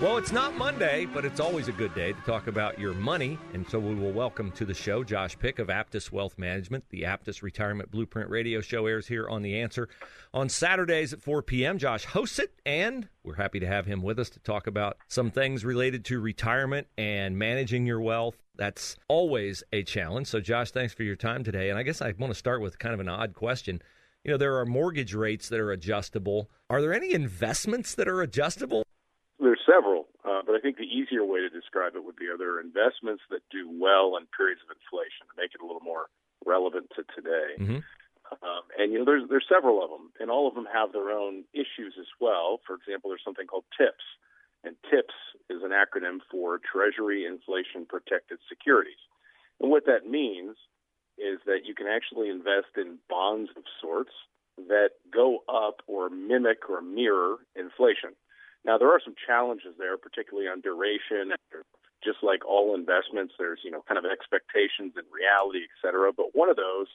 Well, it's not Monday, but it's always a good day to talk about your money. And so we will welcome to the show Josh Pick of Aptus Wealth Management. The Aptus Retirement Blueprint radio show airs here on The Answer on Saturdays at 4 p.m. Josh hosts it, and we're happy to have him with us to talk about some things related to retirement and managing your wealth. That's always a challenge. So, Josh, thanks for your time today. And I guess I want to start with kind of an odd question. You know, there are mortgage rates that are adjustable. Are there any investments that are adjustable? There's several, uh, but I think the easier way to describe it would be are there investments that do well in periods of inflation to make it a little more relevant to today. Mm-hmm. Um, and you know, there's there's several of them, and all of them have their own issues as well. For example, there's something called TIPS, and TIPS is an acronym for Treasury Inflation Protected Securities. And what that means is that you can actually invest in bonds of sorts that go up or mimic or mirror inflation. Now there are some challenges there, particularly on duration. Just like all investments, there's you know kind of expectations and reality, et cetera. But one of those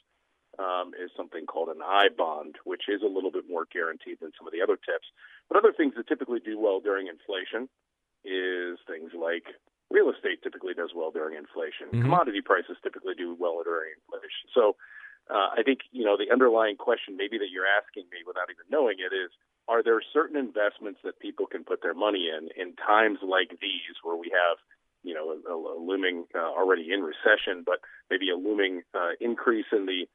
um, is something called an I bond, which is a little bit more guaranteed than some of the other tips. But other things that typically do well during inflation is things like real estate typically does well during inflation. Mm-hmm. Commodity prices typically do well during inflation. So uh, I think you know the underlying question maybe that you're asking me without even knowing it is are there certain investments that people can put their money in in times like these where we have you know a, a looming uh, already in recession but maybe a looming uh, increase in the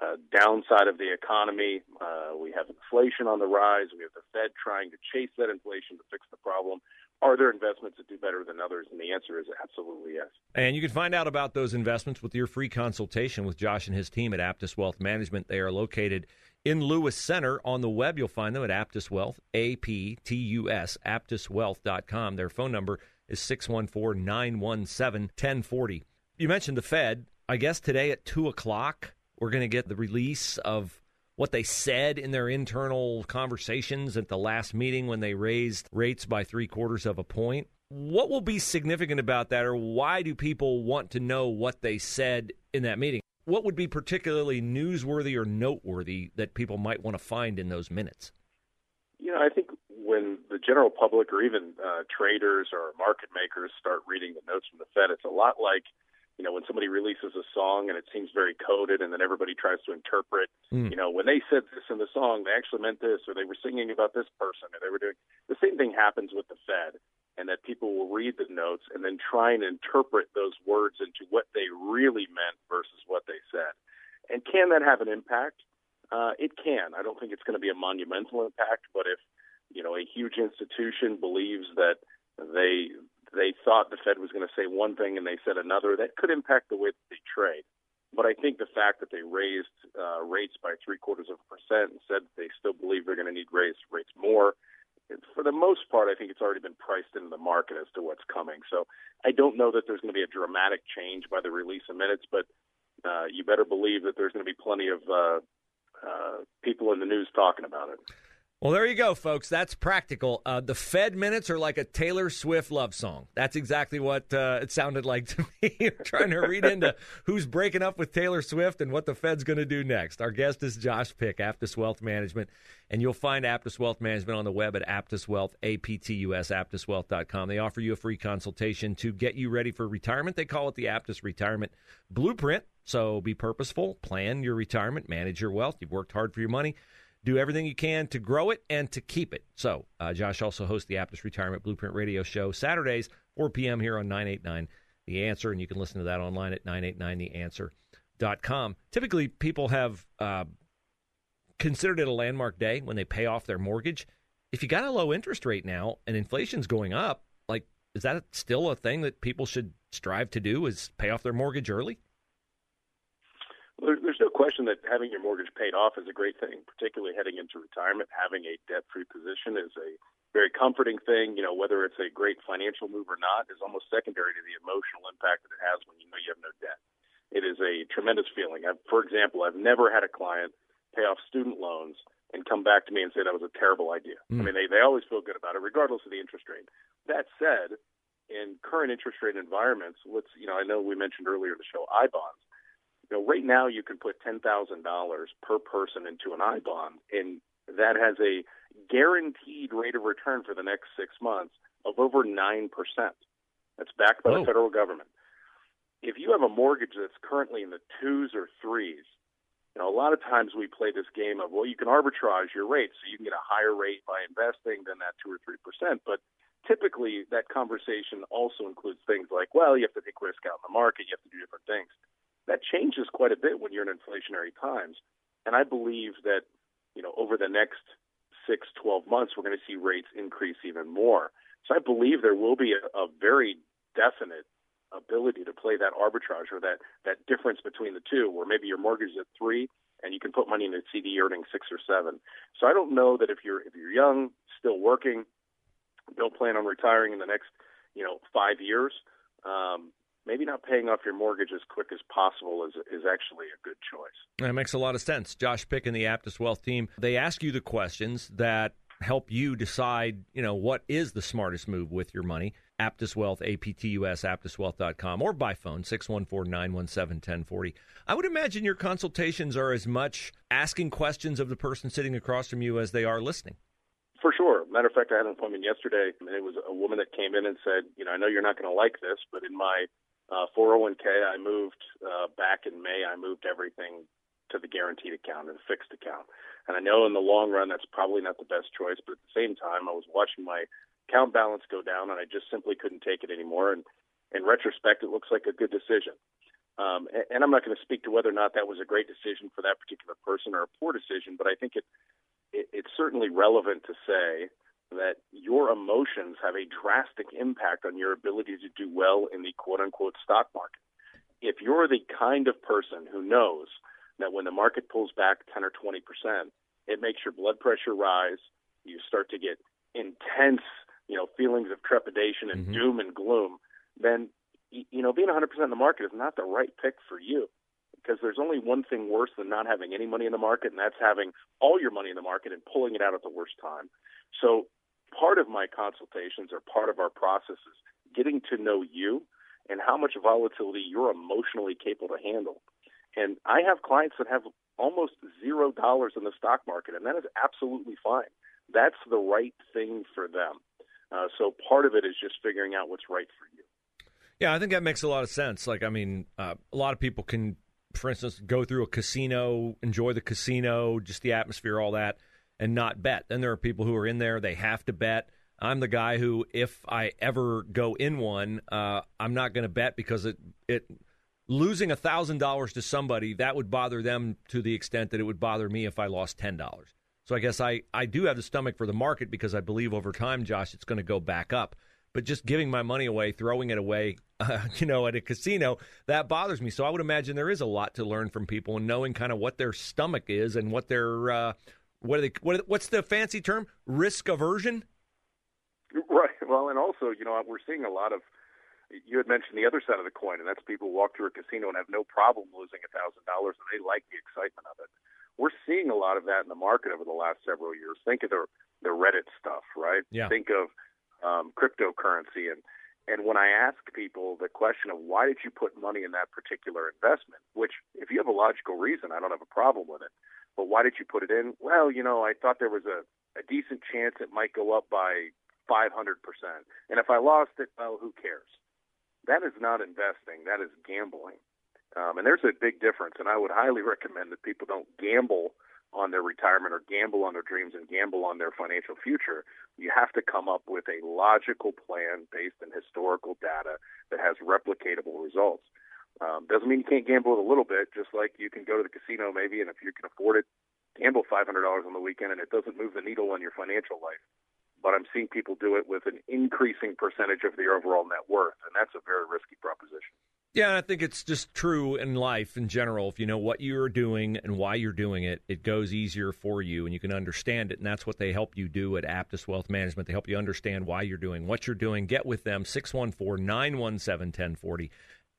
uh, downside of the economy. Uh, we have inflation on the rise. We have the Fed trying to chase that inflation to fix the problem. Are there investments that do better than others? And the answer is absolutely yes. And you can find out about those investments with your free consultation with Josh and his team at Aptus Wealth Management. They are located in Lewis Center. On the web, you'll find them at Aptus Wealth, A P T U S, aptuswealth.com. Their phone number is 614 917 1040. You mentioned the Fed. I guess today at 2 o'clock, we're going to get the release of what they said in their internal conversations at the last meeting when they raised rates by three quarters of a point. What will be significant about that, or why do people want to know what they said in that meeting? What would be particularly newsworthy or noteworthy that people might want to find in those minutes? You know, I think when the general public or even uh, traders or market makers start reading the notes from the Fed, it's a lot like, you know, when somebody releases a song and it seems very coded and then everybody tries to interpret, mm. you know, when they said this in the song, they actually meant this or they were singing about this person or they were doing the same thing happens with the Fed and that people will read the notes and then try and interpret those words into what they really meant versus what they said. And can that have an impact? Uh, it can. I don't think it's going to be a monumental impact, but if you know a huge institution believes that they they thought the Fed was going to say one thing and they said another, that could impact the way that they trade. But I think the fact that they raised uh, rates by three quarters of a percent and said they still believe they're going to need raise rates more for the most part, I think it's already been priced into the market as to what's coming. So I don't know that there's going to be a dramatic change by the release of minutes, but uh, you better believe that there's going to be plenty of uh, uh, people in the news talking about it. Well, there you go, folks. That's practical. Uh, the Fed minutes are like a Taylor Swift love song. That's exactly what uh, it sounded like to me. trying to read into who's breaking up with Taylor Swift and what the Fed's going to do next. Our guest is Josh Pick, Aptus Wealth Management, and you'll find Aptus Wealth Management on the web at Aptus Wealth, A-P-T-U-S, aptuswealth.com. They offer you a free consultation to get you ready for retirement. They call it the Aptus Retirement Blueprint. So be purposeful, plan your retirement, manage your wealth. You've worked hard for your money do everything you can to grow it and to keep it. So, uh, Josh also hosts the Aptus Retirement Blueprint Radio Show Saturdays, 4 p.m. here on 989 The Answer, and you can listen to that online at 989theanswer.com. Typically, people have uh, considered it a landmark day when they pay off their mortgage. If you got a low interest rate now and inflation's going up, like, is that still a thing that people should strive to do? Is pay off their mortgage early? There's no question that having your mortgage paid off is a great thing, particularly heading into retirement. Having a debt-free position is a very comforting thing. You know, whether it's a great financial move or not is almost secondary to the emotional impact that it has when you know you have no debt. It is a tremendous feeling. I've, for example, I've never had a client pay off student loans and come back to me and say that was a terrible idea. Mm. I mean, they, they always feel good about it, regardless of the interest rate. That said, in current interest rate environments, let's, you know, I know we mentioned earlier the show I bonds. You know, right now you can put $10,000 per person into an I bond, and that has a guaranteed rate of return for the next six months of over 9%. That's backed by oh. the federal government. If you have a mortgage that's currently in the twos or threes, you know, a lot of times we play this game of, well, you can arbitrage your rates, so you can get a higher rate by investing than that two or three percent. But typically, that conversation also includes things like, well, you have to take risk out in the market, you have to do different things. That changes quite a bit when you're in inflationary times, and I believe that, you know, over the next six, 12 months, we're going to see rates increase even more. So I believe there will be a, a very definite ability to play that arbitrage or that that difference between the two, where maybe your mortgage is at three and you can put money in a CD earning six or seven. So I don't know that if you're if you're young, still working, don't plan on retiring in the next you know five years. Um, maybe not paying off your mortgage as quick as possible is is actually a good choice. That makes a lot of sense. Josh Pick and the Aptus Wealth team, they ask you the questions that help you decide, you know, what is the smartest move with your money. Aptus Wealth, A-P-T-U-S, aptuswealth.com, or by phone, 614-917-1040. I would imagine your consultations are as much asking questions of the person sitting across from you as they are listening. For sure. Matter of fact, I had an appointment yesterday, and it was a woman that came in and said, you know, I know you're not going to like this, but in my uh, 401k, I moved uh, back in May, I moved everything to the guaranteed account and fixed account. And I know in the long run that's probably not the best choice, but at the same time, I was watching my account balance go down, and I just simply couldn't take it anymore. And in retrospect, it looks like a good decision. Um, and, I'm not going to speak to whether or not that was a great decision for that particular person or a poor decision, but I think it, it it's certainly relevant to say that your emotions have a drastic impact on your ability to do well in the quote unquote stock market. If you're the kind of person who knows that when the market pulls back 10 or 20 percent, it makes your blood pressure rise. You start to get intense, you know, feelings of trepidation and mm-hmm. doom and gloom. Then, you know, being 100 percent in the market is not the right pick for you because there's only one thing worse than not having any money in the market, and that's having all your money in the market and pulling it out at the worst time. So, part of my consultations or part of our process is getting to know you and how much volatility you're emotionally capable to handle. And I have clients that have almost zero dollars in the stock market, and that is absolutely fine. That's the right thing for them. Uh, so part of it is just figuring out what's right for you. Yeah, I think that makes a lot of sense. Like, I mean, uh, a lot of people can, for instance, go through a casino, enjoy the casino, just the atmosphere, all that, and not bet. Then there are people who are in there, they have to bet. I'm the guy who, if I ever go in one, uh, I'm not going to bet because it it losing $1,000 to somebody, that would bother them to the extent that it would bother me if I lost $10. So I guess I, I do have the stomach for the market because I believe over time, Josh, it's going to go back up. But just giving my money away, throwing it away, uh, you know, at a casino, that bothers me. So I would imagine there is a lot to learn from people and knowing kind of what their stomach is and what their, uh, what are they, what, what's the fancy term? Risk aversion? Right. Well, and also, you know, we're seeing a lot of – you had mentioned the other side of the coin, and that's people walk through a casino and have no problem losing a thousand dollars, and they like the excitement of it. We're seeing a lot of that in the market over the last several years. Think of the the Reddit stuff, right? Yeah. Think of um, cryptocurrency, and and when I ask people the question of why did you put money in that particular investment, which if you have a logical reason, I don't have a problem with it. But why did you put it in? Well, you know, I thought there was a, a decent chance it might go up by 500%. And if I lost it, well, who cares? that is not investing. That is gambling. Um, and there's a big difference. And I would highly recommend that people don't gamble on their retirement or gamble on their dreams and gamble on their financial future. You have to come up with a logical plan based on historical data that has replicatable results. Um, doesn't mean you can't gamble a little bit, just like you can go to the casino maybe, and if you can afford it, gamble $500 on the weekend, and it doesn't move the needle on your financial life but I'm seeing people do it with an increasing percentage of their overall net worth, and that's a very risky proposition. Yeah, I think it's just true in life in general. If you know what you're doing and why you're doing it, it goes easier for you and you can understand it. And that's what they help you do at Aptus Wealth Management. They help you understand why you're doing what you're doing. Get with them, 614 917 1040.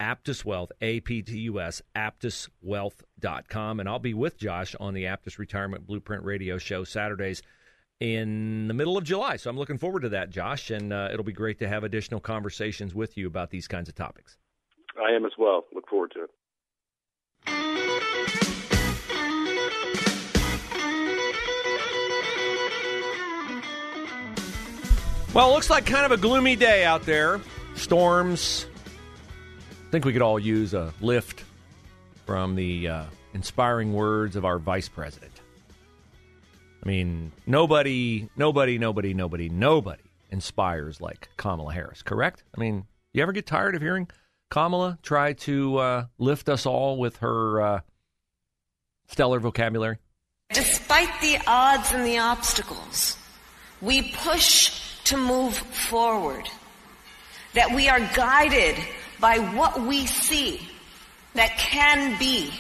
Aptus Wealth, A P T U S, aptuswealth.com. And I'll be with Josh on the Aptus Retirement Blueprint Radio Show Saturdays in the middle of July. So I'm looking forward to that, Josh, and uh, it'll be great to have additional conversations with you about these kinds of topics. I am as well. Look forward to it. Well, it looks like kind of a gloomy day out there. Storms. Think we could all use a lift from the uh, inspiring words of our vice president. I mean, nobody, nobody, nobody, nobody, nobody inspires like Kamala Harris, correct? I mean, you ever get tired of hearing Kamala try to uh, lift us all with her uh, stellar vocabulary? Despite the odds and the obstacles, we push to move forward. That we are guided by what we see that can be,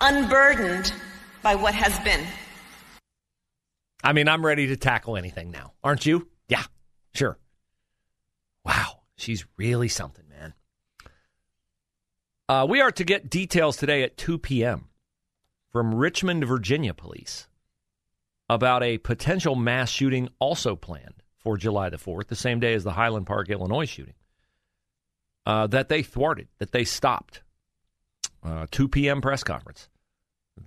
unburdened by what has been. I mean, I'm ready to tackle anything now. Aren't you? Yeah, sure. Wow, she's really something, man. Uh, we are to get details today at 2 p.m. from Richmond, Virginia police about a potential mass shooting also planned for July the 4th, the same day as the Highland Park, Illinois shooting, uh, that they thwarted, that they stopped. Uh, 2 p.m. press conference.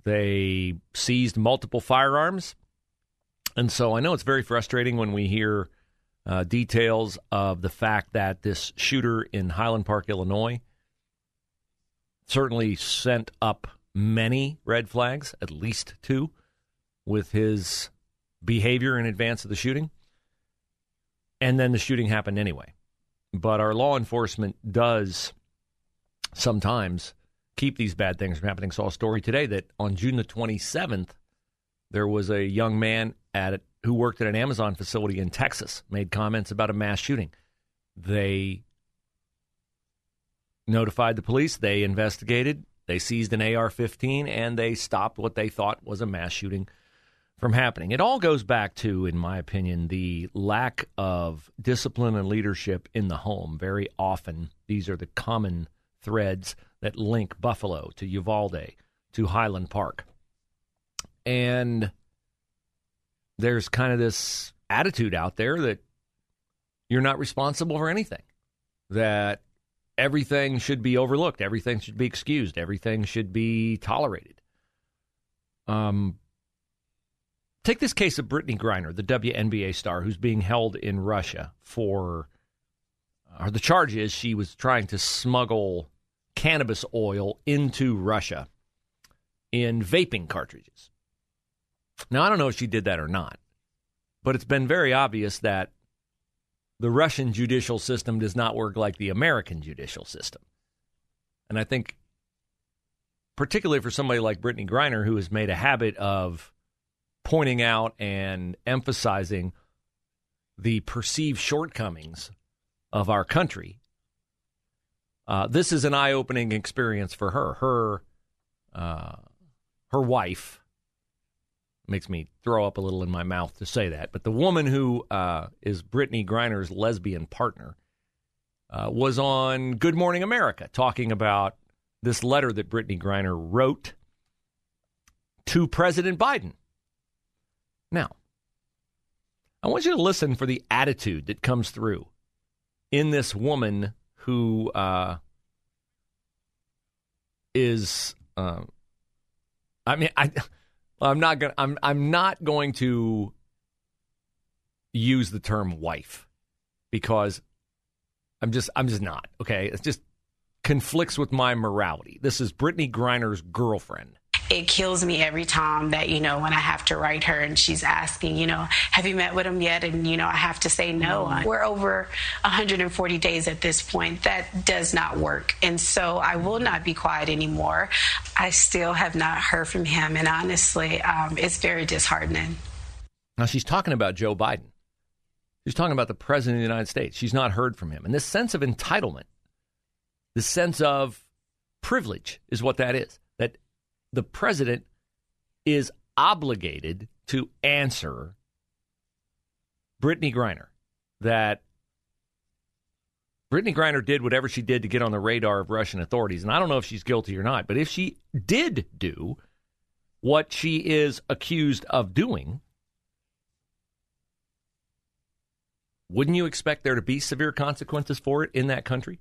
They seized multiple firearms. And so I know it's very frustrating when we hear uh, details of the fact that this shooter in Highland Park, Illinois, certainly sent up many red flags, at least two, with his behavior in advance of the shooting. And then the shooting happened anyway. But our law enforcement does sometimes keep these bad things from happening. Saw a story today that on June the 27th, there was a young man at who worked at an Amazon facility in Texas made comments about a mass shooting. They notified the police, they investigated, they seized an AR-15 and they stopped what they thought was a mass shooting from happening. It all goes back to in my opinion the lack of discipline and leadership in the home. Very often these are the common threads that link Buffalo to Uvalde to Highland Park. And there's kind of this attitude out there that you're not responsible for anything, that everything should be overlooked, everything should be excused, everything should be tolerated. Um, take this case of Brittney Griner, the WNBA star who's being held in Russia for, or uh, the charge is she was trying to smuggle cannabis oil into Russia in vaping cartridges. Now, I don't know if she did that or not, but it's been very obvious that the Russian judicial system does not work like the American judicial system. And I think, particularly for somebody like Brittney Griner, who has made a habit of pointing out and emphasizing the perceived shortcomings of our country uh, this is an eye-opening experience for her. Her, uh, her wife makes me throw up a little in my mouth to say that, but the woman who uh, is Brittney Griner's lesbian partner uh, was on Good Morning America talking about this letter that Brittney Griner wrote to President Biden. Now, I want you to listen for the attitude that comes through in this woman who uh, is, uh, I mean, I, I'm not going. I'm I'm not going to use the term wife because I'm just I'm just not okay. It just conflicts with my morality. This is Brittney Griner's girlfriend it kills me every time that, you know, when I have to write her and she's asking, you know, have you met with him yet? And, you know, I have to say no. Mm-hmm. We're over 140 days at this point. That does not work. And so I will not be quiet anymore. I still have not heard from him. And honestly, um, it's very disheartening. Now, she's talking about Joe Biden. She's talking about the president of the United States. She's not heard from him. And this sense of entitlement, this sense of privilege is what that is the president is obligated to answer Brittney Griner that Brittney Griner did whatever she did to get on the radar of Russian authorities. And I don't know if she's guilty or not, but if she did do what she is accused of doing, wouldn't you expect there to be severe consequences for it in that country?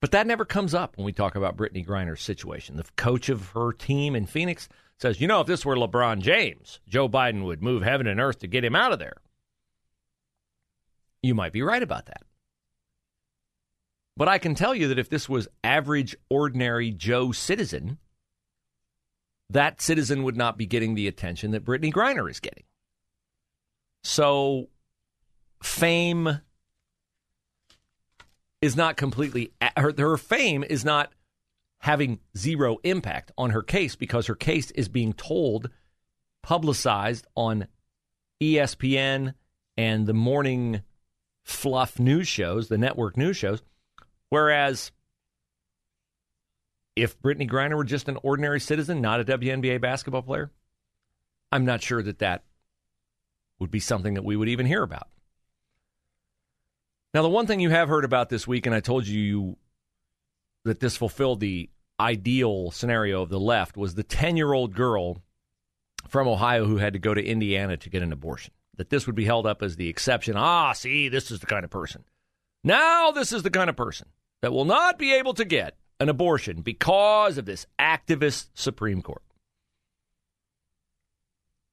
But that never comes up when we talk about Brittney Griner's situation. The coach of her team in Phoenix says, you know, if this were LeBron James, Joe Biden would move heaven and earth to get him out of there. You might be right about that. But I can tell you that if this was average, ordinary Joe citizen, that citizen would not be getting the attention that Brittney Griner is getting. So, fame is not completely her, her fame is not having zero impact on her case because her case is being told publicized on ESPN and the morning fluff news shows, the network news shows, whereas if Brittney Griner were just an ordinary citizen, not a WNBA basketball player, I'm not sure that that would be something that we would even hear about. Now, the one thing you have heard about this week, and I told you that this fulfilled the ideal scenario of the left, was the 10 year old girl from Ohio who had to go to Indiana to get an abortion. That this would be held up as the exception. Ah, see, this is the kind of person. Now, this is the kind of person that will not be able to get an abortion because of this activist Supreme Court.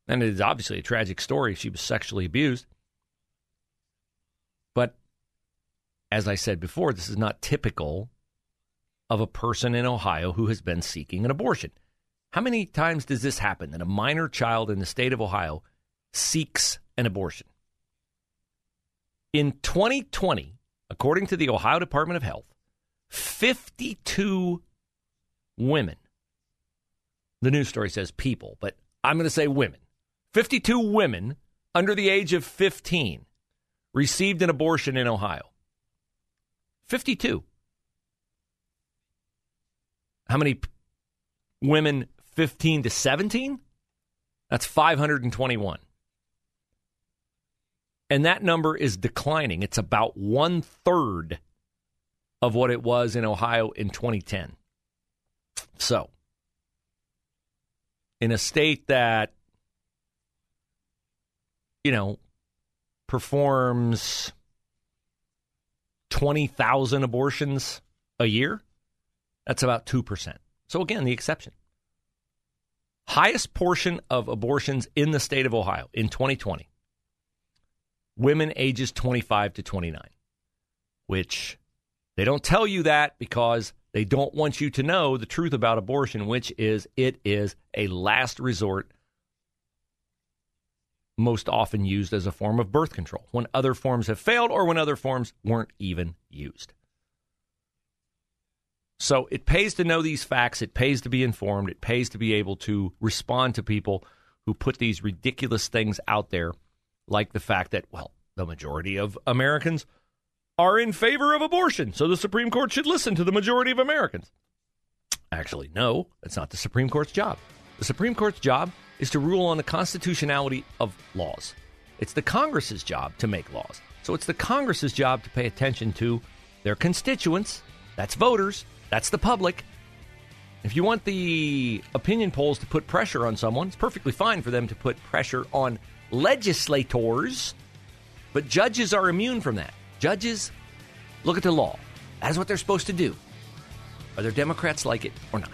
And it is obviously a tragic story. She was sexually abused. But as I said before, this is not typical of a person in Ohio who has been seeking an abortion. How many times does this happen that a minor child in the state of Ohio seeks an abortion? In 2020, according to the Ohio Department of Health, 52 women, the news story says people, but I'm going to say women, 52 women under the age of 15 received an abortion in Ohio. 52. How many women 15 to 17? That's 521. And that number is declining. It's about one third of what it was in Ohio in 2010. So, in a state that, you know, performs 20,000 abortions a year, that's about 2%. So, again, the exception. Highest portion of abortions in the state of Ohio in 2020 women ages 25 to 29, which they don't tell you that because they don't want you to know the truth about abortion, which is it is a last resort most often used as a form of birth control when other forms have failed or when other forms weren't even used. So it pays to know these facts. It pays to be informed. It pays to be able to respond to people who put these ridiculous things out there, like the fact that, well, the majority of Americans are in favor of abortion, so the Supreme Court should listen to the majority of Americans. Actually, no, it's not the Supreme Court's job. The Supreme Court's job is to rule on the constitutionality of laws. It's the Congress's job to make laws. So it's the Congress's job to pay attention to their constituents. That's voters. That's the public. If you want the opinion polls to put pressure on someone, it's perfectly fine for them to put pressure on legislators, but judges are immune from that. Judges look at the law. That is what they're supposed to do. Are there Democrats like it or not.